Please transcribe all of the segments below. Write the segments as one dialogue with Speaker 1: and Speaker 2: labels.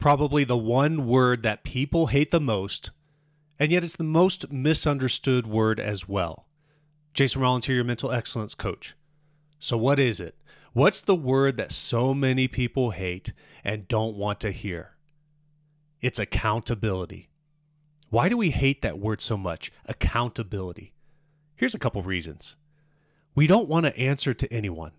Speaker 1: probably the one word that people hate the most, and yet it's the most misunderstood word as well. Jason Rollins here, your mental excellence coach. So, what is it? What's the word that so many people hate and don't want to hear? It's accountability. Why do we hate that word so much? Accountability. Here's a couple reasons. We don't want to answer to anyone.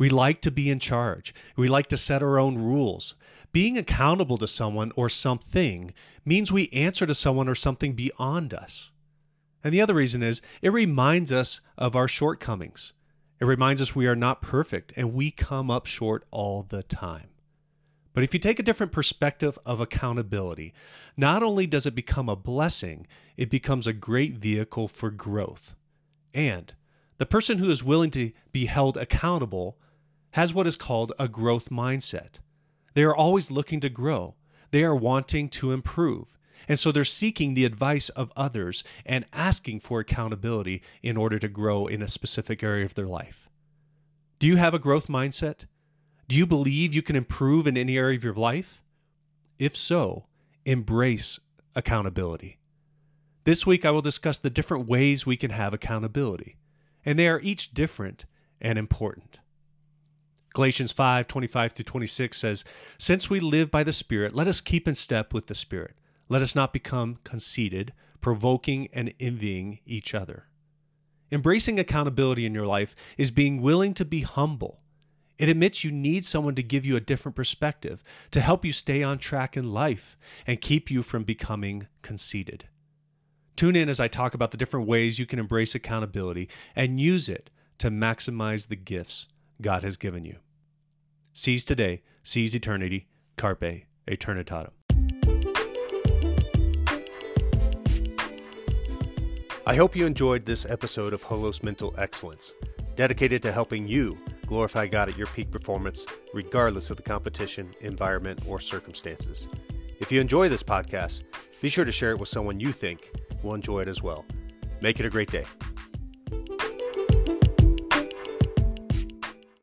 Speaker 1: We like to be in charge. We like to set our own rules. Being accountable to someone or something means we answer to someone or something beyond us. And the other reason is it reminds us of our shortcomings. It reminds us we are not perfect and we come up short all the time. But if you take a different perspective of accountability, not only does it become a blessing, it becomes a great vehicle for growth. And the person who is willing to be held accountable has what is called a growth mindset. They are always looking to grow, they are wanting to improve. And so they're seeking the advice of others and asking for accountability in order to grow in a specific area of their life. Do you have a growth mindset? Do you believe you can improve in any area of your life? If so, embrace accountability. This week, I will discuss the different ways we can have accountability, and they are each different and important. Galatians 5 25 through 26 says, Since we live by the Spirit, let us keep in step with the Spirit. Let us not become conceited, provoking and envying each other. Embracing accountability in your life is being willing to be humble. It admits you need someone to give you a different perspective, to help you stay on track in life and keep you from becoming conceited. Tune in as I talk about the different ways you can embrace accountability and use it to maximize the gifts God has given you. Seize today, seize eternity, carpe eternitatem. I hope you enjoyed this episode of Holos Mental Excellence, dedicated to helping you glorify God at your peak performance, regardless of the competition, environment, or circumstances. If you enjoy this podcast, be sure to share it with someone you think will enjoy it as well. Make it a great day.